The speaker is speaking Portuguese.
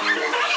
Música